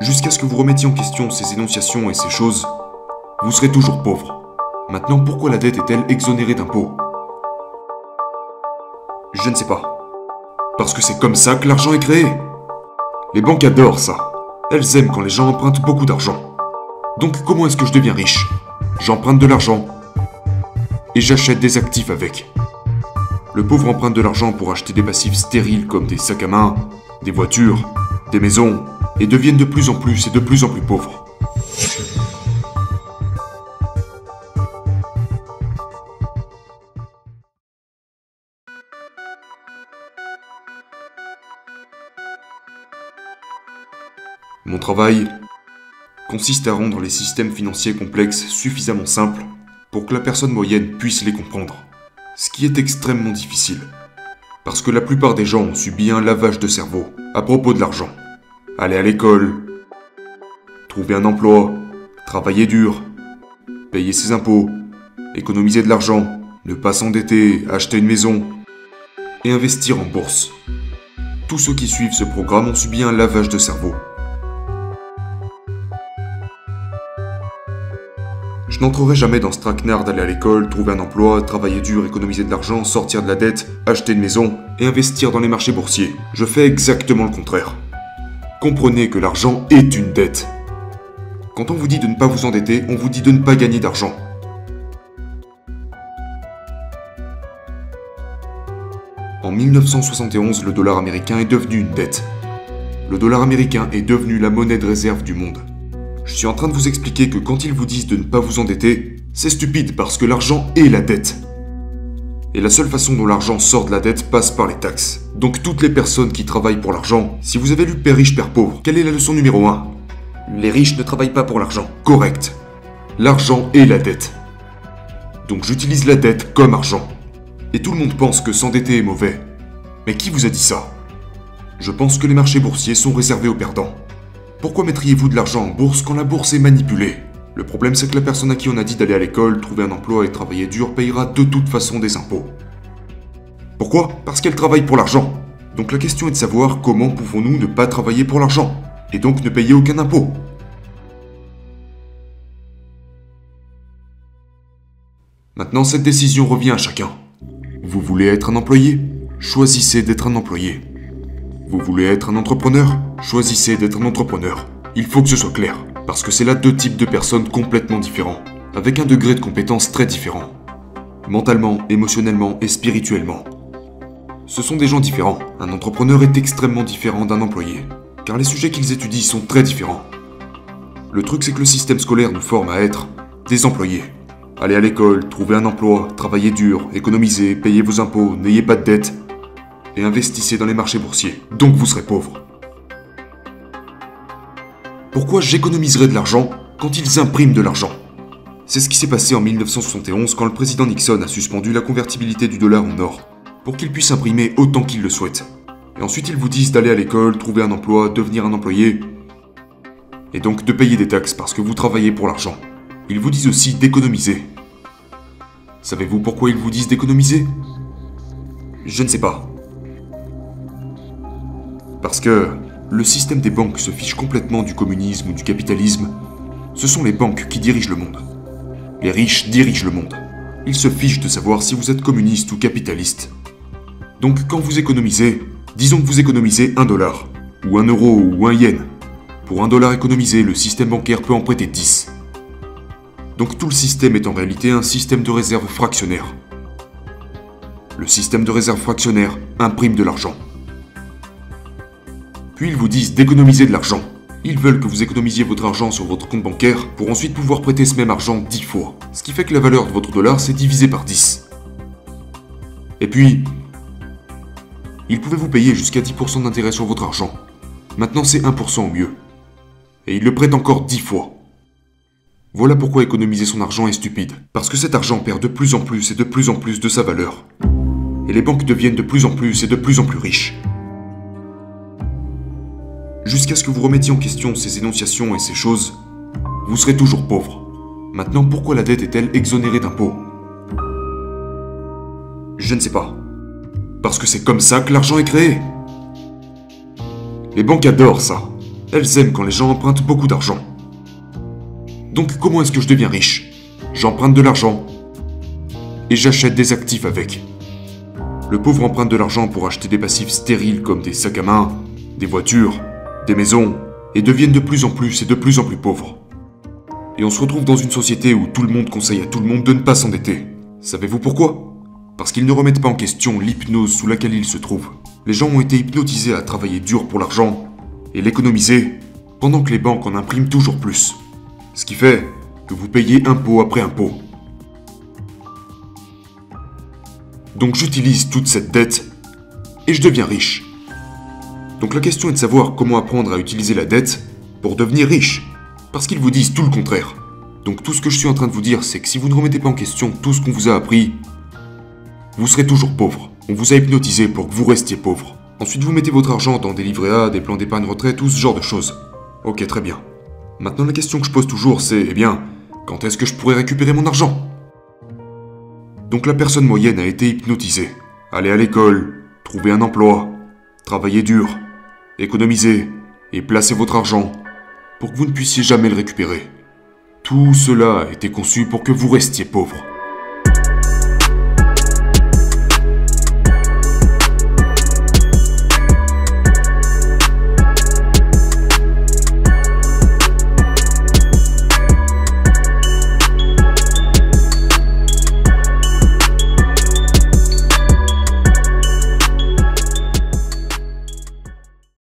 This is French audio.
Jusqu'à ce que vous remettiez en question ces énonciations et ces choses, vous serez toujours pauvre. Maintenant, pourquoi la dette est-elle exonérée d'impôts? Je ne sais pas. Parce que c'est comme ça que l'argent est créé. Les banques adorent ça. Elles aiment quand les gens empruntent beaucoup d'argent. Donc comment est-ce que je deviens riche? J'emprunte de l'argent. Et j'achète des actifs avec. Le pauvre emprunte de l'argent pour acheter des passifs stériles comme des sacs à main, des voitures, des maisons, et deviennent de plus en plus et de plus en plus pauvres. Mon travail consiste à rendre les systèmes financiers complexes suffisamment simples pour que la personne moyenne puisse les comprendre. Ce qui est extrêmement difficile. Parce que la plupart des gens ont subi un lavage de cerveau à propos de l'argent. Aller à l'école, trouver un emploi, travailler dur, payer ses impôts, économiser de l'argent, ne pas s'endetter, acheter une maison et investir en bourse. Tous ceux qui suivent ce programme ont subi un lavage de cerveau. Je n'entrerai jamais dans ce traquenard d'aller à l'école, trouver un emploi, travailler dur, économiser de l'argent, sortir de la dette, acheter une maison et investir dans les marchés boursiers. Je fais exactement le contraire. Comprenez que l'argent est une dette. Quand on vous dit de ne pas vous endetter, on vous dit de ne pas gagner d'argent. En 1971, le dollar américain est devenu une dette. Le dollar américain est devenu la monnaie de réserve du monde. Je suis en train de vous expliquer que quand ils vous disent de ne pas vous endetter, c'est stupide parce que l'argent est la dette. Et la seule façon dont l'argent sort de la dette passe par les taxes. Donc toutes les personnes qui travaillent pour l'argent, si vous avez lu Père riche, Père pauvre, quelle est la leçon numéro 1 Les riches ne travaillent pas pour l'argent. Correct. L'argent est la dette. Donc j'utilise la dette comme argent. Et tout le monde pense que s'endetter est mauvais. Mais qui vous a dit ça? Je pense que les marchés boursiers sont réservés aux perdants. Pourquoi mettriez-vous de l'argent en bourse quand la bourse est manipulée? Le problème c'est que la personne à qui on a dit d'aller à l'école, trouver un emploi et travailler dur payera de toute façon des impôts. Pourquoi? Parce qu'elle travaille pour l'argent. Donc la question est de savoir comment pouvons-nous ne pas travailler pour l'argent et donc ne payer aucun impôt. Maintenant, cette décision revient à chacun. Vous voulez être un employé? Choisissez d'être un employé. Vous voulez être un entrepreneur? Choisissez d'être un entrepreneur. Il faut que ce soit clair, parce que c'est là deux types de personnes complètement différents, avec un degré de compétence très différent. Mentalement, émotionnellement et spirituellement. Ce sont des gens différents. Un entrepreneur est extrêmement différent d'un employé, car les sujets qu'ils étudient sont très différents. Le truc c'est que le système scolaire nous forme à être des employés. Allez à l'école, trouver un emploi, travailler dur, économiser, payer vos impôts, n'ayez pas de dettes, et investissez dans les marchés boursiers. Donc vous serez pauvre. Pourquoi j'économiserai de l'argent quand ils impriment de l'argent? C'est ce qui s'est passé en 1971 quand le président Nixon a suspendu la convertibilité du dollar en or, pour qu'il puisse imprimer autant qu'il le souhaite. Et ensuite ils vous disent d'aller à l'école, trouver un emploi, devenir un employé, et donc de payer des taxes parce que vous travaillez pour l'argent. Ils vous disent aussi d'économiser. Savez-vous pourquoi ils vous disent d'économiser? Je ne sais pas. Parce que le système des banques se fiche complètement du communisme ou du capitalisme. Ce sont les banques qui dirigent le monde. Les riches dirigent le monde. Ils se fichent de savoir si vous êtes communiste ou capitaliste. Donc quand vous économisez, disons que vous économisez un dollar, ou un euro, ou un yen. Pour un dollar économisé, le système bancaire peut en prêter 10. Donc tout le système est en réalité un système de réserve fractionnaire. Le système de réserve fractionnaire imprime de l'argent. Puis ils vous disent d'économiser de l'argent. Ils veulent que vous économisiez votre argent sur votre compte bancaire pour ensuite pouvoir prêter ce même argent 10 fois. Ce qui fait que la valeur de votre dollar s'est divisée par 10. Et puis, ils pouvaient vous payer jusqu'à 10% d'intérêt sur votre argent. Maintenant c'est 1% au mieux. Et ils le prêtent encore 10 fois. Voilà pourquoi économiser son argent est stupide. Parce que cet argent perd de plus en plus et de plus en plus de sa valeur. Et les banques deviennent de plus en plus et de plus en plus riches. Jusqu'à ce que vous remettiez en question ces énonciations et ces choses, vous serez toujours pauvre. Maintenant, pourquoi la dette est-elle exonérée d'impôts? Je ne sais pas. Parce que c'est comme ça que l'argent est créé. Les banques adorent ça. Elles aiment quand les gens empruntent beaucoup d'argent. Donc comment est-ce que je deviens riche? J'emprunte de l'argent et j'achète des actifs avec. Le pauvre emprunte de l'argent pour acheter des passifs stériles comme des sacs à main, des voitures, des maisons, et deviennent de plus en plus et de plus en plus pauvres. Et on se retrouve dans une société où tout le monde conseille à tout le monde de ne pas s'endetter. Savez-vous pourquoi? Parce qu'ils ne remettent pas en question l'hypnose sous laquelle ils se trouvent. Les gens ont été hypnotisés à travailler dur pour l'argent et l'économiser, pendant que les banques en impriment toujours plus. Ce qui fait que vous payez impôt après impôt. Donc j'utilise toute cette dette et je deviens riche. Donc la question est de savoir comment apprendre à utiliser la dette pour devenir riche. Parce qu'ils vous disent tout le contraire. Donc tout ce que je suis en train de vous dire, c'est que si vous ne remettez pas en question tout ce qu'on vous a appris, vous serez toujours pauvre. On vous a hypnotisé pour que vous restiez pauvre. Ensuite, vous mettez votre argent dans des livrets A, des plans d'épargne retraite, tout ce genre de choses. Ok, très bien. Maintenant, la question que je pose toujours, c'est, eh bien, quand est-ce que je pourrais récupérer mon argent? Donc la personne moyenne a été hypnotisée. Aller à l'école, trouver un emploi, travailler dur, économiser et placer votre argent pour que vous ne puissiez jamais le récupérer. Tout cela a été conçu pour que vous restiez pauvre.